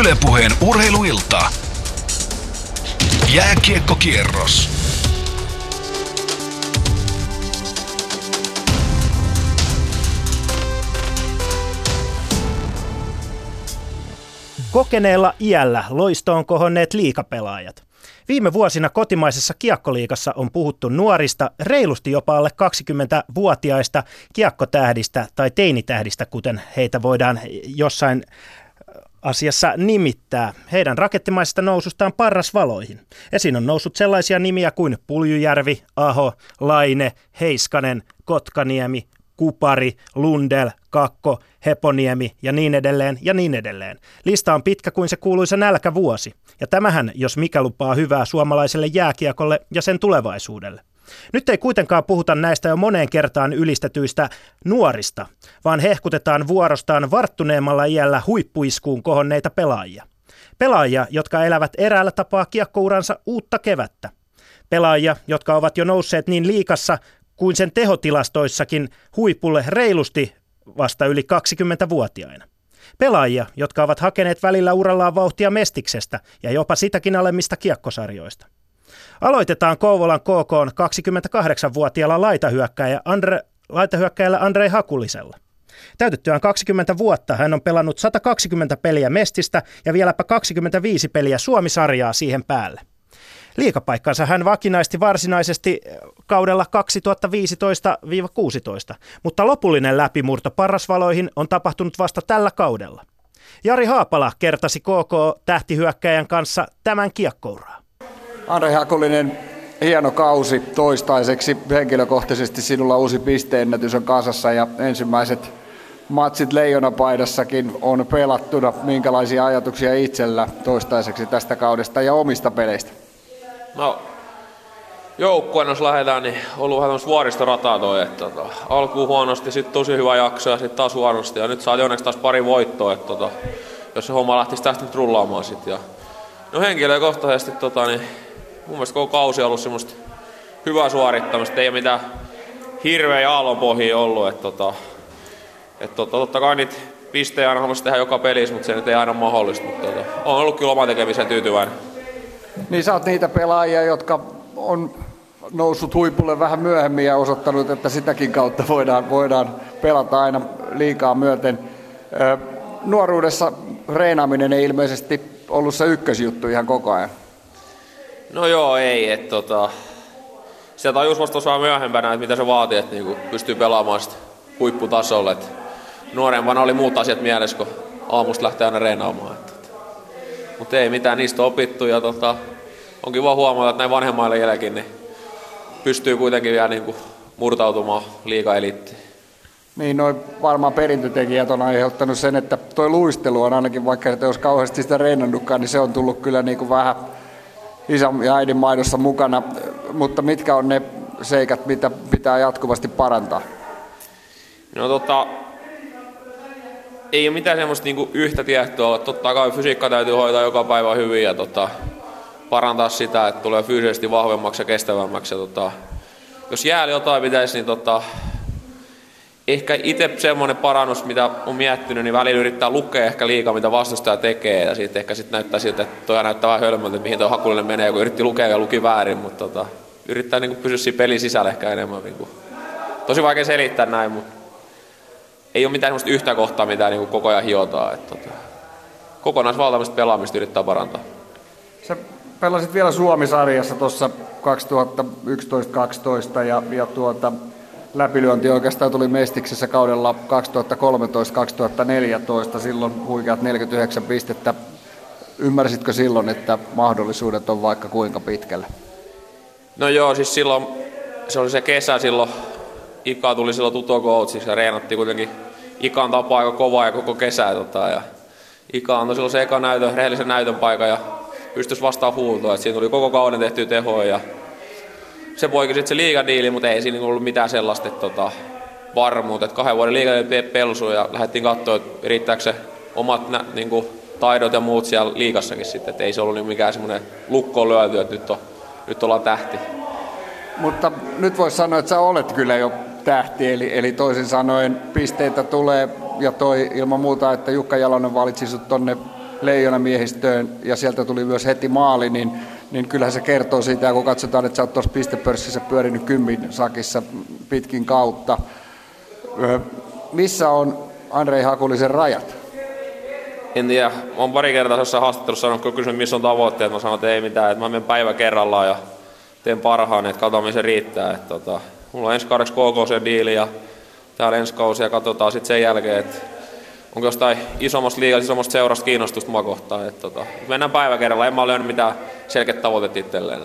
Ylepuheen urheiluilta. Jääkiekkokierros. Kokeneella iällä loistoon kohonneet liikapelaajat. Viime vuosina kotimaisessa kiekkoliikassa on puhuttu nuorista, reilusti jopa alle 20-vuotiaista kiekkotähdistä tai teinitähdistä, kuten heitä voidaan jossain asiassa nimittää. Heidän rakettimaisesta nousustaan parrasvaloihin. Esiin on noussut sellaisia nimiä kuin Puljujärvi, Aho, Laine, Heiskanen, Kotkaniemi, Kupari, Lundel, Kakko, Heponiemi ja niin edelleen ja niin edelleen. Lista on pitkä kuin se kuuluisa nälkävuosi. Ja tämähän, jos mikä lupaa hyvää suomalaiselle jääkiekolle ja sen tulevaisuudelle. Nyt ei kuitenkaan puhuta näistä jo moneen kertaan ylistetyistä nuorista, vaan hehkutetaan vuorostaan varttuneemmalla iällä huippuiskuun kohonneita pelaajia. Pelaajia, jotka elävät eräällä tapaa kiekkouransa uutta kevättä. Pelaajia, jotka ovat jo nousseet niin liikassa kuin sen tehotilastoissakin huipulle reilusti vasta yli 20-vuotiaina. Pelaajia, jotka ovat hakeneet välillä urallaan vauhtia Mestiksestä ja jopa sitäkin alemmista kiekkosarjoista. Aloitetaan Kouvolan KK 28-vuotiaalla laitahyökkäjä Andre, laitahyökkäjällä Andrei Hakulisella. Täytettyään 20 vuotta hän on pelannut 120 peliä Mestistä ja vieläpä 25 peliä Suomisarjaa siihen päälle. Liikapaikkansa hän vakinaisti varsinaisesti kaudella 2015-16, mutta lopullinen läpimurto parrasvaloihin on tapahtunut vasta tällä kaudella. Jari Haapala kertasi KK tähtihyökkäjän kanssa tämän kiekkouraa. Andre Hakulinen, hieno kausi toistaiseksi. Henkilökohtaisesti sinulla uusi pisteennätys on kasassa ja ensimmäiset matsit leijonapaidassakin on pelattuna. Minkälaisia ajatuksia itsellä toistaiseksi tästä kaudesta ja omista peleistä? No, joukkueen jos lähdetään, niin ollut vähän vuoristorataa toi, että tota, alkuun huonosti, sitten tosi hyvä jakso ja sitten taas huonosti. Ja nyt saa onneksi taas pari voittoa, että tota, jos se homma lähtisi tästä nyt rullaamaan sitten. Ja, no henkilökohtaisesti tota, niin mun mielestä koko kausi on ollut semmoista hyvää suorittamista, ei ole mitään hirveä aallonpohjia ollut. Että, tota, että, tota, totta kai niitä pistejä aina haluaisi tehdä joka pelissä, mutta se nyt ei aina mahdollista. Mutta tota, on ollut kyllä oman tekemiseen tyytyväinen. Niin sä oot niitä pelaajia, jotka on noussut huipulle vähän myöhemmin ja osoittanut, että sitäkin kautta voidaan, voidaan pelata aina liikaa myöten. Nuoruudessa reenaaminen ei ilmeisesti ollut se ykkösjuttu ihan koko ajan. No joo, ei. Et, tota, sitä tajus vasta osaa myöhempänä, että mitä se vaatii, että niinku pystyy pelaamaan sitä huipputasolle. Et nuorempana oli muut asiat mielessä, kun aamusta lähtee aina reenaamaan. Et, mutta ei mitään, niistä opittu ja tota, on kiva huomata, että näin vanhemmaille jälkeen niin pystyy kuitenkin vielä niin kuin murtautumaan liikaelittiin. Niin, noin varmaan perintötekijät on aiheuttanut sen, että tuo luistelu on ainakin, vaikka että jos kauheasti sitä reenannutkaan, niin se on tullut kyllä niin kuin vähän isän ja äidin maidossa mukana. Mutta mitkä on ne seikat, mitä pitää jatkuvasti parantaa? No tota, ei ole mitään semmoista niinku yhtä tiettyä. Totta kai fysiikka täytyy hoitaa joka päivä hyvin ja tota, parantaa sitä, että tulee fyysisesti vahvemmaksi ja kestävämmäksi. Ja tota, jos jäällä jotain pitäisi, niin tota, ehkä itse semmoinen parannus, mitä on miettinyt, niin välillä yrittää lukea ehkä liikaa, mitä vastustaja tekee, ja sitten ehkä sitten näyttää siltä, että toi näyttää vähän hölmöltä, että mihin tuo hakullinen menee, kun yritti lukea ja luki väärin, mutta tota, yrittää niin pysyä siinä pelin sisällä ehkä enemmän. Niin kuin. Tosi vaikea selittää näin, mutta ei ole mitään yhtä kohtaa, mitä niin kuin koko ajan hiotaan. Että, tota, kokonaisvaltaista pelaamista yrittää parantaa. Sä pelasit vielä Suomi-sarjassa tuossa 2011-2012 ja, ja tuota, läpilyönti oikeastaan tuli Mestiksessä kaudella 2013-2014, silloin huikeat 49 pistettä. Ymmärsitkö silloin, että mahdollisuudet on vaikka kuinka pitkälle? No joo, siis silloin se oli se kesä silloin, Ika tuli silloin tuto coachiksi ja reenattiin kuitenkin Ikan tapaa aika kovaa ja koko kesää. Tota, ja Ika antoi silloin se eka näytön, rehellisen näytön paikan ja pystyisi vastaan huutoa. Et siinä tuli koko kauden tehty tehoa ja se poiki sitten se liigadiili, mutta ei siinä ollut mitään sellaista tota, varmuutta. Et kahden vuoden liigadiili pelsu ja lähdettiin katsoa, että riittääkö se omat nä, niin kuin, taidot ja muut siellä liikassakin sitten. Et ei se ollut niin mikään semmoinen lukkoon lyöty, että nyt, on, nyt ollaan tähti. Mutta nyt voisi sanoa, että sä olet kyllä jo tähti, eli, eli toisin sanoen pisteitä tulee ja toi ilman muuta, että Jukka Jalonen valitsi sut tonne leijonamiehistöön ja sieltä tuli myös heti maali, niin, niin kyllähän se kertoo siitä, kun katsotaan, että sä oot tuossa pistepörssissä pyörinyt kymmin sakissa pitkin kautta. Missä on Andrei Hakulisen rajat? En tiedä, olen pari kertaa jossain haastattelussa sanonut, kun kysynyt, missä on tavoitteet, mä sanon, että ei mitään, että mä menen päivä kerrallaan ja teen parhaan, että katsotaan, se riittää. Että, tota, mulla on ensi kaudeksi KK diili ja täällä ensi kausi ja katsotaan sitten sen jälkeen, että onko jostain isommasta liigasta, isommasta seurasta kiinnostusta mua kohtaan. Että, tota, mennään päivä kerralla, en mä ole mitään selkeät tavoitteet itselleen.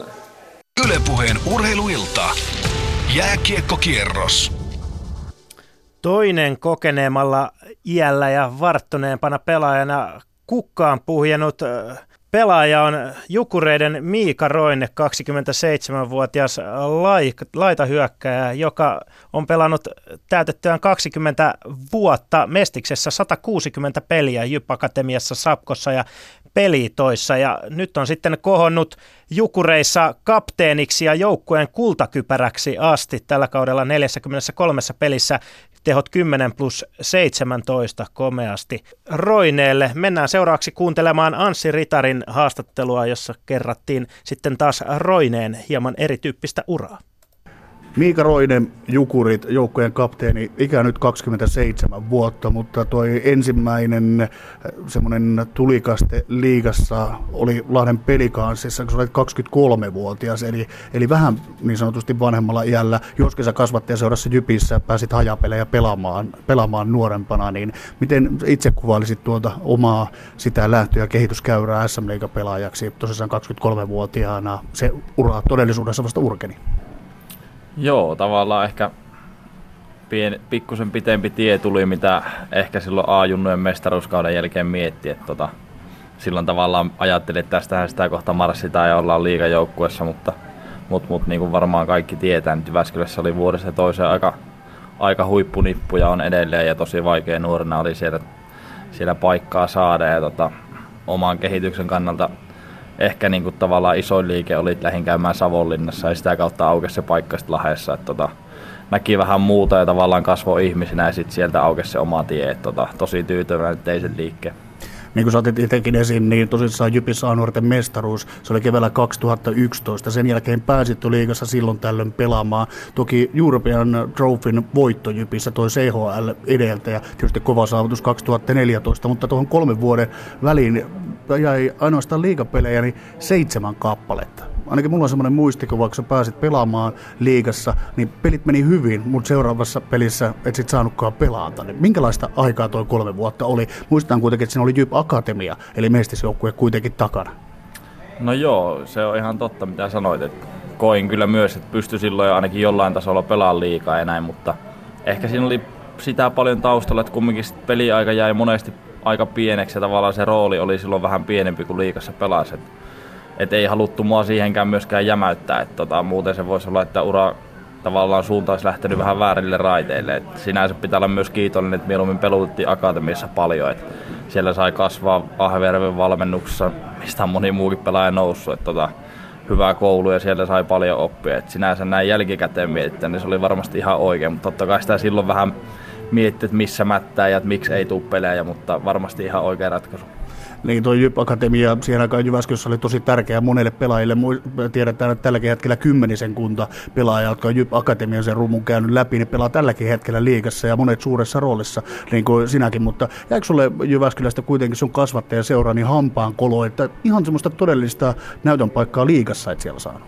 Ylepuheen urheiluilta. Jääkiekkokierros. Toinen kokeneemmalla iällä ja varttuneempana pelaajana kukkaan puhjenut pelaaja on Jukureiden Miika Roine, 27-vuotias laitahyökkäjä, joka on pelannut täytettyään 20 vuotta Mestiksessä 160 peliä Jyp Akatemiassa Sapkossa ja pelitoissa. Ja nyt on sitten kohonnut Jukureissa kapteeniksi ja joukkueen kultakypäräksi asti tällä kaudella 43 pelissä tehot 10 plus 17 komeasti Roineelle. Mennään seuraavaksi kuuntelemaan Anssi Ritarin haastattelua, jossa kerrattiin sitten taas Roineen hieman erityyppistä uraa. Miika Roinen, Jukurit, joukkojen kapteeni, ikä nyt 27 vuotta, mutta toi ensimmäinen äh, semmoinen tulikaste liigassa oli Lahden pelikanssissa, kun olet 23-vuotias, eli, eli vähän niin sanotusti vanhemmalla iällä. Joskin sä kasvattajaseurassa Jypissä pääsit hajapelejä pelaamaan, pelaamaan nuorempana, niin miten itse kuvailisit tuota omaa sitä lähtö- ja kehityskäyrää SM pelaajaksi tosissaan 23-vuotiaana? Se ura todellisuudessa vasta urkeni. Joo, tavallaan ehkä pien, pikkusen pitempi tie tuli, mitä ehkä silloin A-junnujen mestaruuskauden jälkeen mietti. Että tota, silloin tavallaan ajattelin, että tästähän sitä kohta marssitaan ja ollaan liigajoukkuessa, mutta mut, mut, niin kuin varmaan kaikki tietää, niin Jyväskylässä oli vuodessa toiseen aika, aika huippunippu ja on edelleen ja tosi vaikea nuorena oli siellä, siellä paikkaa saada ja tota, oman kehityksen kannalta ehkä niin kuin tavallaan isoin liike oli lähin käymään Savonlinnassa ja sitä kautta aukesi se paikka sitten Lahessa. Että tota, näki vähän muuta ja tavallaan kasvoi ihmisenä ja sitten sieltä aukesi se oma tie. Että tota, tosi tyytyväinen tein sen liikkeen. Niin kuin sä otit itsekin esiin, niin tosissaan Jypissä on nuorten mestaruus. Se oli keväällä 2011. Sen jälkeen pääsit liigassa silloin tällöin pelaamaan. Toki European Trophyn voitto Jypissä toi CHL edeltä ja tietysti kova saavutus 2014, mutta tuohon kolmen vuoden väliin jäi ainoastaan liigapelejä niin seitsemän kappaletta. Ainakin mulla on semmoinen muistikuva, kun sä pääsit pelaamaan liigassa, niin pelit meni hyvin, mutta seuraavassa pelissä et sit saanutkaan pelata. Niin minkälaista aikaa tuo kolme vuotta oli? Muistan kuitenkin, että siinä oli Jyp Akatemia, eli mestisjoukkue kuitenkin takana. No joo, se on ihan totta mitä sanoit. Että koin kyllä myös, että pystyi silloin ainakin jollain tasolla pelaamaan liikaa ja näin, mutta ehkä siinä oli sitä paljon taustalla, että kumminkin peliaika jäi monesti aika pieneksi ja tavallaan se rooli oli silloin vähän pienempi kuin liikassa pelasi. Et, et ei haluttu mua siihenkään myöskään jämäyttää, että tota, muuten se voisi olla, että ura tavallaan suunta olisi lähtenyt vähän väärille raiteille. Et sinänsä pitää olla myös kiitollinen, että mieluummin pelutettiin akatemiassa paljon. Et siellä sai kasvaa Ahverven valmennuksessa, mistä on moni muukin pelaaja noussut. Et tota, hyvää koulu ja siellä sai paljon oppia. Et sinänsä näin jälkikäteen mietitään, niin se oli varmasti ihan oikein, mutta totta kai sitä silloin vähän miettiä, että missä mättää ja että miksi ei tule pelejä, mutta varmasti ihan oikea ratkaisu. Niin tuo Jyp Akatemia siihen aikaan Jyväskylässä oli tosi tärkeä monelle pelaajille. Tiedetään, että tälläkin hetkellä kymmenisen kunta pelaajaa, jotka on Jyp Akatemian sen rumun käynyt läpi, niin pelaa tälläkin hetkellä liigassa ja monet suuressa roolissa, niin kuin sinäkin. Mutta jääkö sulle Jyväskylästä kuitenkin sun kasvattaja seura niin hampaan kolo, että ihan semmoista todellista näytön paikkaa liigassa et siellä saanut?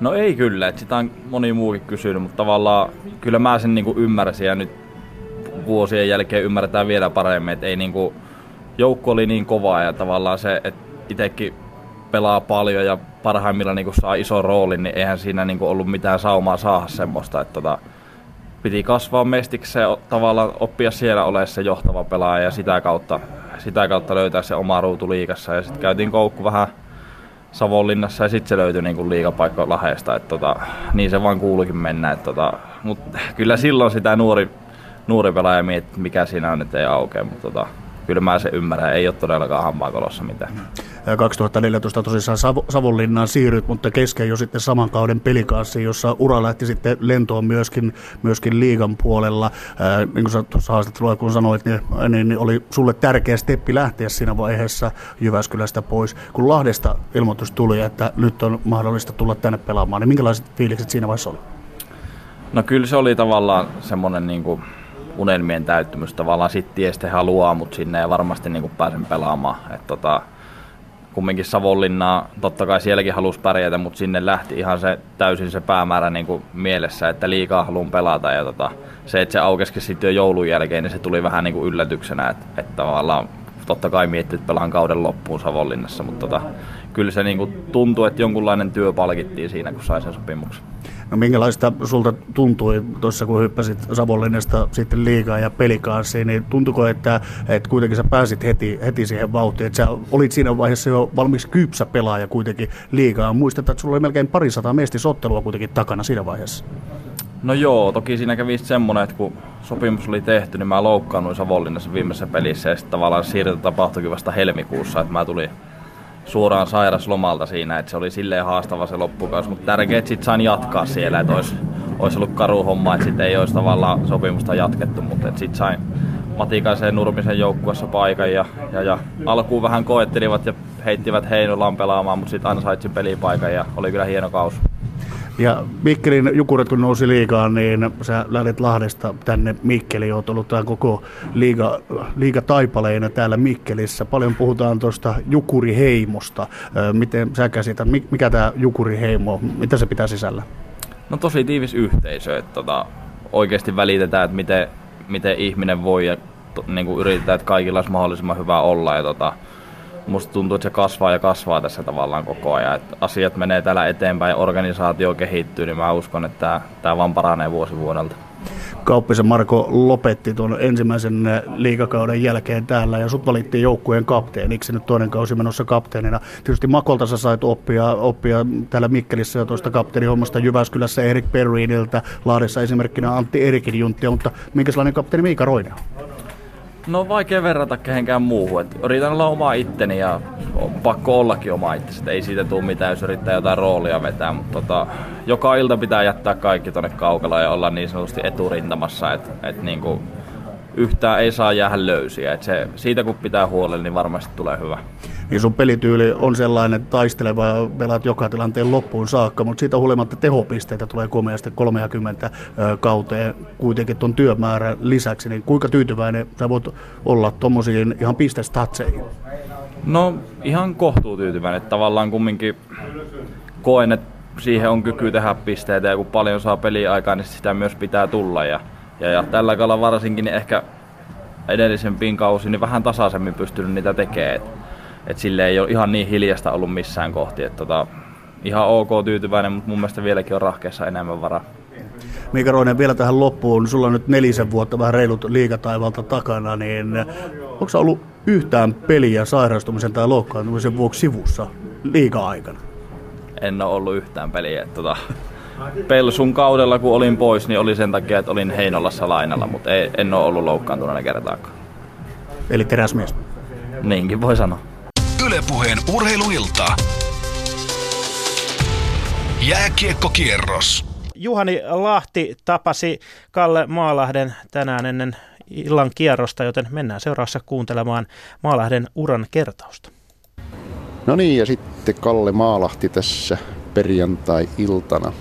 No ei kyllä, että sitä on moni muukin kysynyt, mutta tavallaan kyllä mä sen niin ymmärsin ja nyt vuosien jälkeen ymmärretään vielä paremmin, että ei niinku, joukko oli niin kova ja tavallaan se, että itsekin pelaa paljon ja parhaimmillaan niinku saa iso roolin, niin eihän siinä niinku ollut mitään saumaa saada semmoista, että tota, piti kasvaa mestiksi ja tavallaan oppia siellä olemaan se johtava pelaaja ja sitä kautta, sitä kautta löytää se oma ruutu liikassa ja sitten käytiin koukku vähän Savonlinnassa ja sitten se löytyi niinku liikapaikka Lahesta, että tota, niin se vaan kuuluikin mennä, että tota, mutta kyllä silloin sitä nuori nuori pelaaja miettii, mikä siinä on, että ei aukea, mutta tota, kyllä mä se ymmärrän, ei ole todellakaan hampaakolossa mitään. 2014 tosissaan Sav- Savonlinnaan siirryt, mutta kesken jo sitten saman kauden pelikaassi, jossa ura lähti sitten lentoon myöskin, myöskin liigan puolella. Ää, niin kuin tuossa haastattelua kun sanoit, niin, niin, oli sulle tärkeä steppi lähteä siinä vaiheessa Jyväskylästä pois. Kun Lahdesta ilmoitus tuli, että nyt on mahdollista tulla tänne pelaamaan, niin minkälaiset fiilikset siinä vaiheessa oli? No kyllä se oli tavallaan semmoinen niin kuin unelmien täyttymys. Tavallaan sitten tiesi haluaa, mutta sinne ei varmasti niin kuin pääsen pelaamaan. Et tota, kumminkin Savonlinnaa, totta kai sielläkin halusi pärjätä, mutta sinne lähti ihan se täysin se päämäärä niin kuin mielessä, että liikaa haluan pelata. Ja tota, se, että se aukesikin sitten jo joulun jälkeen, niin se tuli vähän niin kuin yllätyksenä, että, että tavallaan totta kai miettii, että pelaan kauden loppuun Savonlinnassa, mutta tota, kyllä se niin kuin tuntui, että jonkunlainen työ palkittiin siinä, kun sai sen sopimuksen. No minkälaista sulta tuntui tuossa, kun hyppäsit Savonlinnasta sitten liikaa ja pelikanssiin, niin tuntuiko, että, että kuitenkin sä pääsit heti, heti siihen vauhtiin, että sä olit siinä vaiheessa jo valmiiksi kypsä pelaaja kuitenkin liikaa. Muistetaan, että sulla oli melkein parisataa mestisottelua kuitenkin takana siinä vaiheessa. No joo, toki siinä kävi semmoinen, että kun sopimus oli tehty, niin mä loukkaannuin Savonlinnassa viimeisessä pelissä ja sitten tavallaan siirto tapahtuikin vasta helmikuussa, että mä tulin suoraan sairaslomalta siinä, että se oli silleen haastava se loppukausi, mutta tärkeää, että sitten sain jatkaa siellä, että olisi, olisi ollut karu homma, että sitten ei olisi tavallaan sopimusta jatkettu, mutta sitten sain Matikaisen Nurmisen joukkuessa paikan ja, ja, ja alkuun vähän koettelivat ja heittivät Heinolaan pelaamaan, mutta sitten ansaitsin pelipaikan ja oli kyllä hieno kausi. Ja Mikkelin Jukurit kun nousi liigaan, niin sä lähdet Lahdesta tänne Mikkeliin. Oot ollut tämän koko liiga, liiga taipaleina täällä Mikkelissä. Paljon puhutaan tuosta Jukuriheimosta. Miten sä käsität, mikä tämä Jukuriheimo, mitä se pitää sisällä? No tosi tiivis yhteisö, että tota, oikeasti välitetään, että miten, miten ihminen voi ja to, niin kuin yritetään, että kaikilla olisi mahdollisimman hyvä olla. Ja tota, musta tuntuu, että se kasvaa ja kasvaa tässä tavallaan koko ajan. Että asiat menee täällä eteenpäin ja organisaatio kehittyy, niin mä uskon, että tämä, vaan paranee vuosi vuodelta. Kauppisen Marko lopetti tuon ensimmäisen liikakauden jälkeen täällä ja sut valittiin joukkueen kapteeniksi nyt toinen kausi menossa kapteenina. Tietysti Makolta sä sait oppia, oppia täällä Mikkelissä jo tuosta kapteenihommasta Jyväskylässä Erik Perriniltä, Laadessa esimerkkinä Antti Erikin Junttia, mutta minkä sellainen kapteeni Miika Roine on? No vaikea verrata kehenkään muuhun. Et yritän olla oma itteni ja on pakko ollakin oma itsesi. Ei siitä tule mitään, jos yrittää jotain roolia vetää. Mutta tota, joka ilta pitää jättää kaikki tonne kaukalla ja olla niin sanotusti eturintamassa. Et, et niinku, yhtään ei saa jäädä löysiä. Et se, siitä kun pitää huolella, niin varmasti tulee hyvä niin sun pelityyli on sellainen, että taisteleva ja pelaat joka tilanteen loppuun saakka, mutta siitä huolimatta tehopisteitä tulee komeasti 30 kauteen kuitenkin tuon työmäärän lisäksi, niin kuinka tyytyväinen sä voit olla tuommoisiin ihan pistestatseihin? No ihan kohtuu tyytyväinen, että tavallaan kumminkin koen, että siihen on kyky tehdä pisteitä ja kun paljon saa peliaikaa, niin sitä myös pitää tulla ja, ja, ja tällä kaudella varsinkin niin ehkä edellisempiin kausiin niin vähän tasaisemmin pystynyt niitä tekemään et sille ei ole ihan niin hiljasta ollut missään kohti. Et tota, ihan ok tyytyväinen, mutta mun mielestä vieläkin on rahkeessa enemmän varaa. Mika Roinen, vielä tähän loppuun. Sulla on nyt nelisen vuotta vähän reilut liikataivalta takana, niin onko ollut yhtään peliä sairastumisen tai loukkaantumisen vuoksi sivussa liiga-aikana? En ole ollut yhtään peliä. Et, tota, Pelsun kaudella, kun olin pois, niin oli sen takia, että olin Heinolassa lainalla, mutta ei, en ole ollut loukkaantuneena kertaakaan. Eli teräsmies? Niinkin voi sanoa. Ylepuheen urheiluilta. Jääkiekkokierros. Juhani Lahti tapasi Kalle Maalahden tänään ennen illan kierrosta, joten mennään seuraavassa kuuntelemaan Maalahden uran kertausta. No niin, ja sitten Kalle Maalahti tässä perjantai-iltana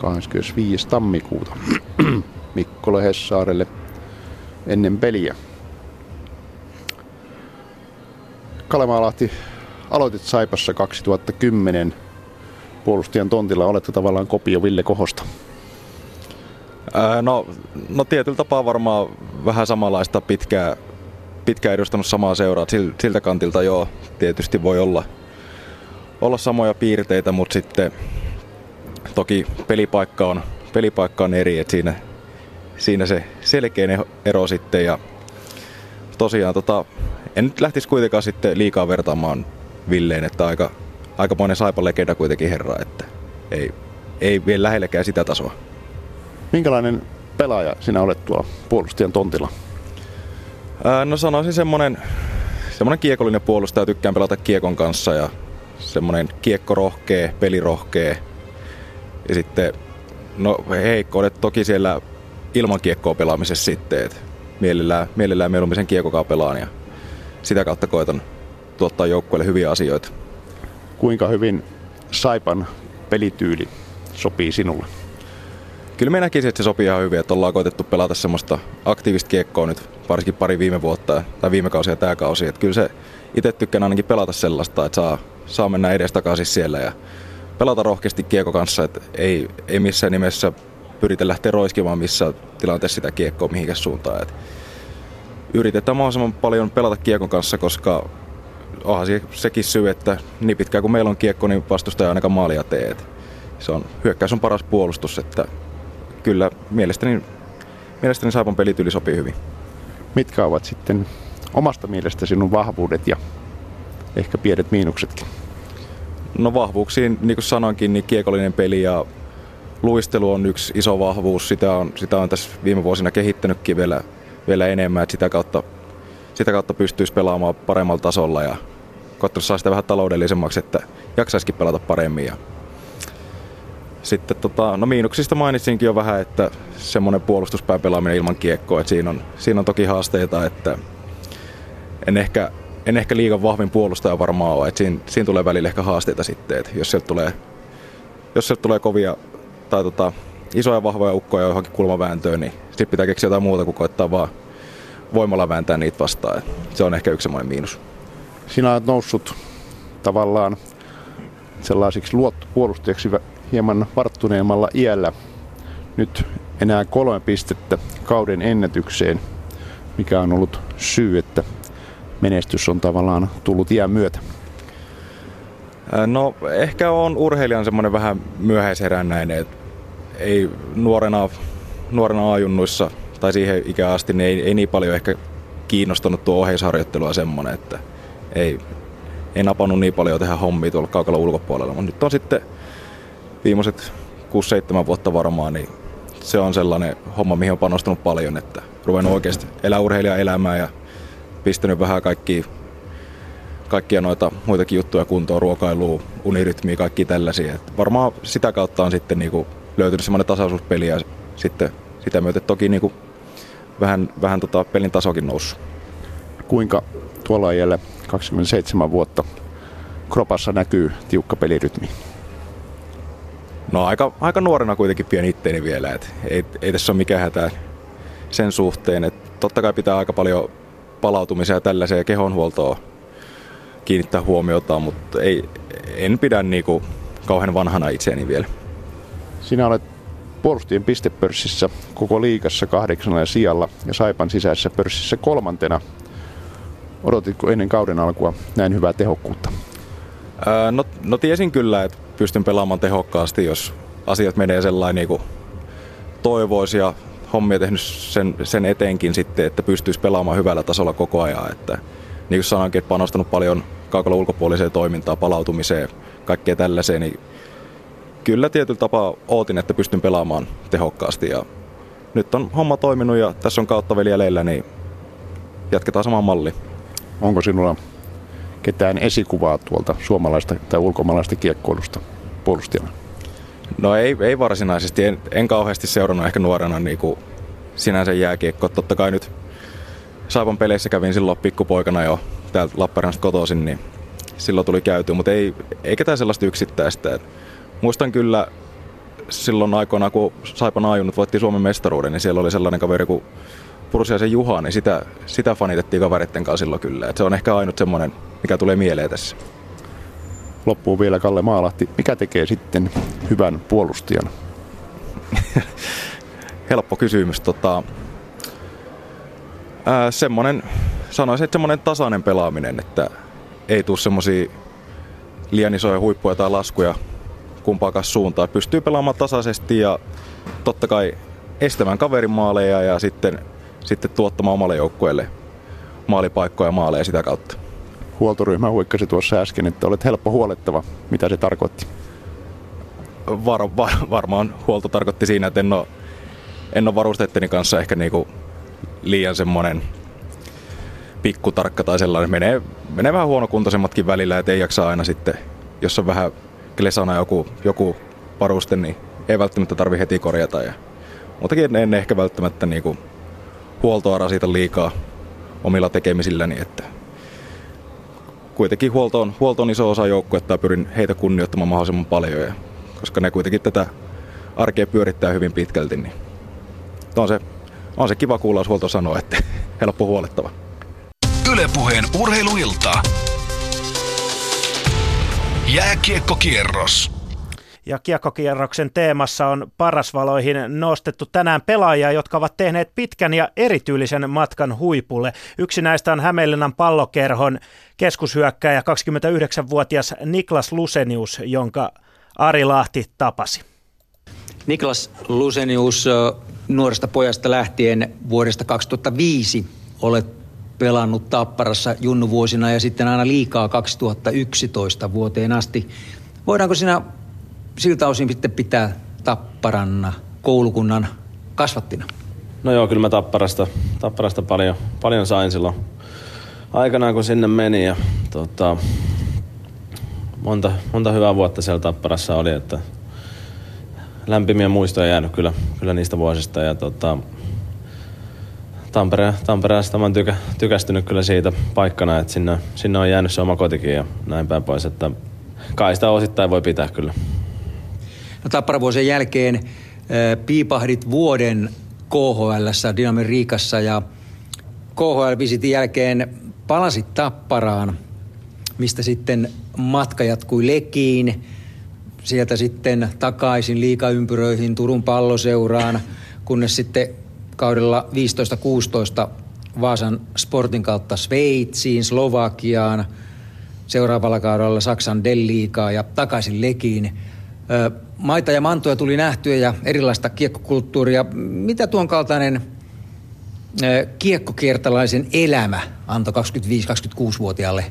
25. tammikuuta Mikko Lehessaarelle ennen peliä. Kalemaalahti, aloitit Saipassa 2010 puolustajan tontilla. Olette tavallaan kopio Ville Kohosta. Ää, no, no tietyllä tapaa varmaan vähän samanlaista pitkää, pitkää edustanut samaa seuraa. Siltä kantilta joo, tietysti voi olla, olla samoja piirteitä, mutta sitten toki pelipaikka on, pelipaikka on eri, että siinä, siinä se selkeä ero sitten. Ja tosiaan tota, en nyt lähtisi kuitenkaan sitten liikaa vertaamaan Villeen, että aika, aika monen saipa legenda kuitenkin herra, että ei, ei vielä lähellekään sitä tasoa. Minkälainen pelaaja sinä olet tuolla puolustajan tontilla? Ää, no sanoisin semmonen, semmoinen kiekollinen puolustaja, tykkään pelata kiekon kanssa ja semmoinen kiekkorohkee, pelirohkee. Ja sitten, no heikkoudet toki siellä ilman kiekkoa pelaamisessa sitten, että mielellään, mielellään mieluummin sen kiekokaa pelaan ja sitä kautta koitan tuottaa joukkueelle hyviä asioita. Kuinka hyvin Saipan pelityyli sopii sinulle? Kyllä me näkisin, että se sopii ihan hyvin, että ollaan koitettu pelata semmoista aktiivista kiekkoa nyt varsinkin pari viime vuotta tai viime kausi ja tämä kausi. Että kyllä se itse tykkään ainakin pelata sellaista, että saa, saa mennä edes takaisin siellä ja pelata rohkeasti kiekko kanssa, että ei, ei missään nimessä pyritä lähteä roiskimaan missä tilanteessa sitä kiekkoa mihinkä suuntaan. Että yritetään mahdollisimman paljon pelata kiekon kanssa, koska onhan se, sekin syy, että niin pitkään kuin meillä on kiekko, niin vastustaja ainakaan maalia tee. Se on, hyökkäys on paras puolustus, että kyllä mielestäni, mielestäni Saipan pelityyli sopii hyvin. Mitkä ovat sitten omasta mielestä sinun vahvuudet ja ehkä pienet miinuksetkin? No vahvuuksiin, niin kuin sanoinkin, niin kiekollinen peli ja luistelu on yksi iso vahvuus. Sitä on, sitä on tässä viime vuosina kehittänytkin vielä, vielä enemmän, että sitä kautta, sitä kautta pystyisi pelaamaan paremmalla tasolla ja koettanut saa sitä vähän taloudellisemmaksi, että jaksaisikin pelata paremmin. Ja sitten tota, no miinuksista mainitsinkin jo vähän, että semmoinen puolustuspään pelaaminen ilman kiekkoa, että siinä on, siinä on toki haasteita, että en ehkä, en ehkä liigan vahvin puolustaja varmaan ole, että siinä, siinä tulee välillä ehkä haasteita sitten, että jos sieltä tulee, jos sieltä tulee kovia tai tota, isoja vahvoja ukkoja johonkin kulmavääntöön, niin sitten pitää keksiä jotain muuta kuin koittaa vaan voimalla vääntää niitä vastaan. Et se on ehkä yksi semmoinen miinus. Sinä olet noussut tavallaan sellaisiksi luottopuolustajaksi hieman varttuneemmalla iällä. Nyt enää kolme pistettä kauden ennätykseen, mikä on ollut syy, että menestys on tavallaan tullut iän myötä. No ehkä on urheilijan semmoinen vähän myöhäisherännäinen, että ei nuorena, nuorena ajunnuissa tai siihen ikään asti, niin ei, ei niin paljon ehkä kiinnostunut tuo oheisharjoittelua semmoinen, että ei, ei napannut niin paljon tehdä hommia tuolla kaukalla ulkopuolella. Mutta nyt on sitten viimeiset 6-7 vuotta varmaan, niin se on sellainen homma, mihin on panostanut paljon, että ruvennut oikeasti elää urheilijan elämää ja pistänyt vähän kaikkia, kaikkia noita muitakin juttuja kuntoon, ruokailua, unirytmiä, kaikki tällaisia. Et varmaan sitä kautta on sitten niinku löytynyt semmoinen tasaisuuspeli ja sitten sitä myötä toki niinku vähän, vähän tota pelin tasokin noussut. Kuinka tuolla iällä 27 vuotta kropassa näkyy tiukka pelirytmi? No aika, aika nuorena kuitenkin pieni itteeni vielä, et ei, ei tässä ole mikään hätää sen suhteen. Et totta kai pitää aika paljon palautumisia ja tällaiseen kehonhuoltoa kiinnittää huomiota, mutta ei, en pidä niinku kauhean vanhana itseäni vielä. Sinä olet puolustien pistepörssissä koko liikassa kahdeksannella sijalla ja Saipan sisäisessä pörssissä kolmantena. Odotitko ennen kauden alkua näin hyvää tehokkuutta? Ää, no, no tiesin kyllä, että pystyn pelaamaan tehokkaasti, jos asiat menee sellainen niin kuin toivoisi ja hommia tehnyt sen, sen eteenkin sitten, että pystyisi pelaamaan hyvällä tasolla koko ajan. Että, niin kuin sanoinkin, että panostanut paljon kaukalla ulkopuoliseen toimintaan, palautumiseen, kaikkea tällaiseen, niin kyllä tietyllä tapaa ootin, että pystyn pelaamaan tehokkaasti ja nyt on homma toiminut ja tässä on kautta vielä niin jatketaan samaan malliin. Onko sinulla ketään esikuvaa tuolta suomalaista tai ulkomaalaista kiekkoilusta puolustajana? No ei, ei varsinaisesti. En, en kauheasti seurannut ehkä nuorena niin kuin sinänsä jääkiekko. Totta kai nyt Saipan peleissä kävin silloin pikkupoikana jo täältä Lappeenrannasta kotoisin, niin silloin tuli käyty, mutta ei, ei ketään sellaista yksittäistä. Et muistan kyllä silloin aikoina, kun Saipan ajunnut voitti Suomen mestaruuden, niin siellä oli sellainen kaveri kuin Pursiaisen Juha, niin sitä, sitä fanitettiin kaveritten kanssa silloin kyllä. Et se on ehkä ainut semmoinen, mikä tulee mieleen tässä. Loppuun vielä Kalle Maalahti. Mikä tekee sitten hyvän puolustajan? Helppo kysymys. Tota, ää, semmonen, sanoisin, että semmoinen tasainen pelaaminen, että ei tule semmoisia liian isoja huippuja tai laskuja kumpaakaan suuntaan. Pystyy pelaamaan tasaisesti ja totta kai estämään kaverin maaleja ja sitten, sitten tuottamaan omalle joukkueelle maalipaikkoja ja maaleja sitä kautta. Huoltoryhmä huikkasi tuossa äsken, että olet helppo huolettava. Mitä se tarkoitti? Var, var, varmaan huolto tarkoitti siinä, että en ole, en ole varusteitteni kanssa ehkä niinku liian semmoinen pikkutarkka tai sellainen. Menee, menee vähän huonokuntoisemmatkin välillä, että ei jaksa aina sitten, jos on vähän klesana joku, joku varuste, niin ei välttämättä tarvi heti korjata. Ja muutenkin en ehkä välttämättä niin kuin huoltoa rasita liikaa omilla tekemisilläni, että kuitenkin huolto on, huolto on iso osa joukkuetta ja pyrin heitä kunnioittamaan mahdollisimman paljon, ja, koska ne kuitenkin tätä arkea pyörittää hyvin pitkälti, niin on se, on se kiva kuulla, jos huolto sanoo, että helppo huolettava. Ylepuheen urheiluilta. Jääkiekkokierros. Ja kiekkokierroksen teemassa on parasvaloihin nostettu tänään pelaajia, jotka ovat tehneet pitkän ja erityylisen matkan huipulle. Yksi näistä on Hämeenlinnan pallokerhon keskushyökkäjä 29-vuotias Niklas Lusenius, jonka Ari Lahti tapasi. Niklas Lusenius, nuoresta pojasta lähtien vuodesta 2005 olet pelannut Tapparassa junnuvuosina ja sitten aina liikaa 2011 vuoteen asti. Voidaanko sinä siltä osin sitten pitää Tapparanna koulukunnan kasvattina? No joo, kyllä mä Tapparasta, Tapparasta paljon, paljon sain silloin aikanaan, kun sinne meni. Ja, tota, monta, monta hyvää vuotta siellä Tapparassa oli, että lämpimiä muistoja jäänyt kyllä, kyllä niistä vuosista. Ja, tota, Tampere, Tampereesta mä oon tykä, tykästynyt kyllä siitä paikkana, että sinne, sinne on jäänyt se oma kotikin ja näin päin pois, että kai sitä osittain voi pitää kyllä. No, Tapparavuosien jälkeen piipahdit vuoden KHL Dynamin Riikassa ja KHL-visitin jälkeen palasit Tapparaan, mistä sitten matka jatkui Lekiin, sieltä sitten takaisin liikaympyröihin Turun palloseuraan, kunnes sitten kaudella 15-16 Vaasan Sportin kautta Sveitsiin, Slovakiaan, seuraavalla kaudella Saksan Delliikaa ja takaisin Lekiin. Maita ja mantoja tuli nähtyä ja erilaista kiekkokulttuuria. Mitä tuon kaltainen kiekkokiertalaisen elämä antoi 25-26-vuotiaalle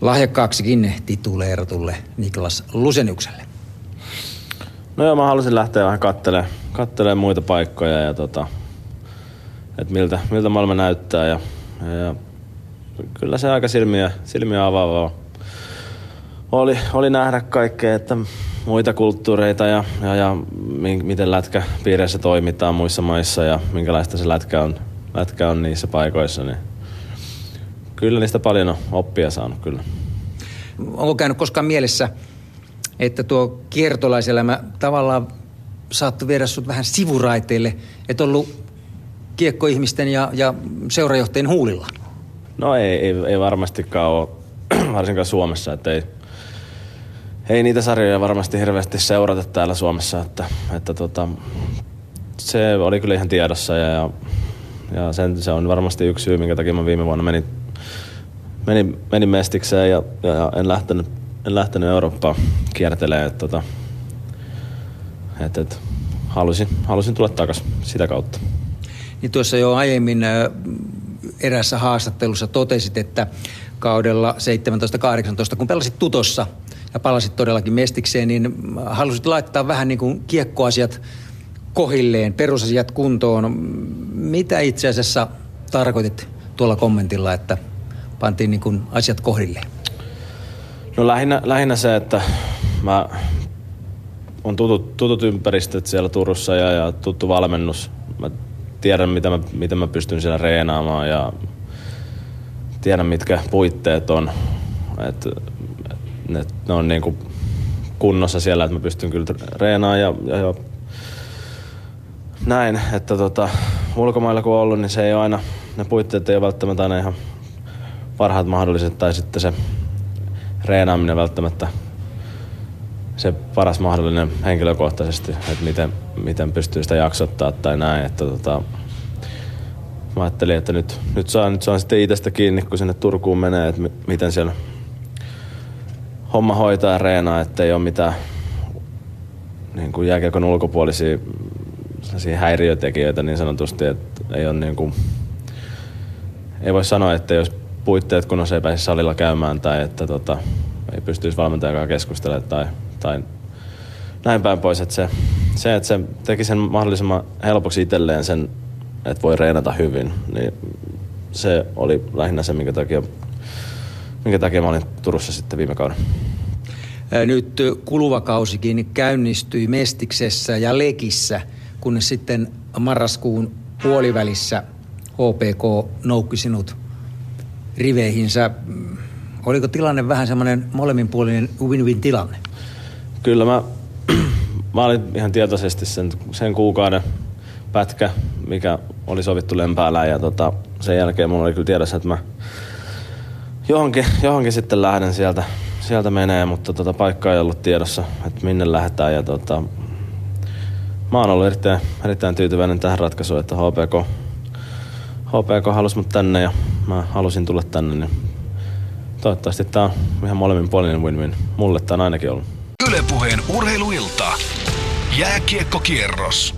lahjakkaaksikin tituleeratulle Niklas Luseniukselle? No joo, mä halusin lähteä vähän kattelemaan, kattelemaan muita paikkoja ja tota, että miltä, miltä maailma näyttää. Ja, ja, kyllä se aika silmiä, silmiä avaavaa oli, oli nähdä kaikkea, että muita kulttuureita ja, ja, ja miten lätkäpiireissä toimitaan muissa maissa ja minkälaista se lätkä on, lätkä on niissä paikoissa. Niin kyllä niistä paljon on oppia saanut kyllä. Onko käynyt koskaan mielessä, että tuo kiertolaiselämä tavallaan saattoi viedä sut vähän sivuraiteille, että ollut kiekkoihmisten ja, ja seurajohtajien huulilla? No ei, ei, ei varmastikaan ole, varsinkaan Suomessa, että ei, ei niitä sarjoja varmasti hirveästi seurata täällä Suomessa, että, että tota, se oli kyllä ihan tiedossa ja, ja, ja sen, se on varmasti yksi syy, minkä takia mä viime vuonna menin, menin, menin mestikseen ja, ja, ja en lähtenyt, en lähtenyt Eurooppaan kiertelemään, että tota, et, et, halusin, halusin tulla takaisin sitä kautta. Niin tuossa jo aiemmin erässä haastattelussa totesit, että kaudella 17-18, kun pelasit Tutossa palasit todellakin mestikseen, niin halusit laittaa vähän niin kuin kiekkoasiat kohilleen, perusasiat kuntoon. Mitä itse asiassa tarkoitit tuolla kommentilla, että pantiin niin kuin asiat kohdilleen? No lähinnä, lähinnä se, että mä on tutut, tutut ympäristöt siellä Turussa ja, ja tuttu valmennus. Mä tiedän, mitä mä, mitä mä pystyn siellä reenaamaan ja tiedän, mitkä puitteet on. Et, ne, ne on niinku kunnossa siellä, että mä pystyn kyllä reenaamaan ja, ja, ja näin, että tota, ulkomailla kun on ollut, niin se ei ole aina, ne puitteet ei ole välttämättä aina ihan parhaat mahdolliset tai sitten se reenaaminen välttämättä se paras mahdollinen henkilökohtaisesti, että miten, miten pystyy sitä jaksottaa tai näin. Että tota, mä ajattelin, että nyt, nyt, saa, nyt saa sitten itsestä kiinni, kun sinne Turkuun menee, että miten siellä homma hoitaa ja reenaa, että ei ole mitään niin kuin jääkiekon ulkopuolisia häiriötekijöitä niin sanotusti, että ei ole niin kuin, ei voi sanoa, että jos puitteet kunnossa ei pääse salilla käymään tai että tota, ei pystyisi valmentajakaan keskustelemaan tai tai näin päin pois. Että se, se, että se teki sen mahdollisimman helpoksi itselleen sen, että voi reenata hyvin, niin se oli lähinnä se, minkä takia, minkä takia mä olin Turussa sitten viime kauden. Nyt kuluva kausikin käynnistyi Mestiksessä ja Lekissä, kunnes sitten marraskuun puolivälissä HPK noukki sinut riveihinsä. Oliko tilanne vähän semmoinen molemminpuolinen win-win tilanne? Kyllä mä, mä olin ihan tietoisesti sen, sen kuukauden pätkä, mikä oli sovittu lempäällä ja tota, sen jälkeen mulla oli kyllä tiedossa, että mä johonkin, johonkin sitten lähden sieltä, sieltä menee, mutta tota, paikka ei ollut tiedossa, että minne lähdetään ja tota, mä oon ollut erittäin, erittäin tyytyväinen tähän ratkaisuun, että HPK, HPK halusi mut tänne ja mä halusin tulla tänne, niin toivottavasti tää on ihan molemmin puolinen win-win. Mulle tää on ainakin ollut. Ylepuheen urheiluilta. Jääkiekkokierros.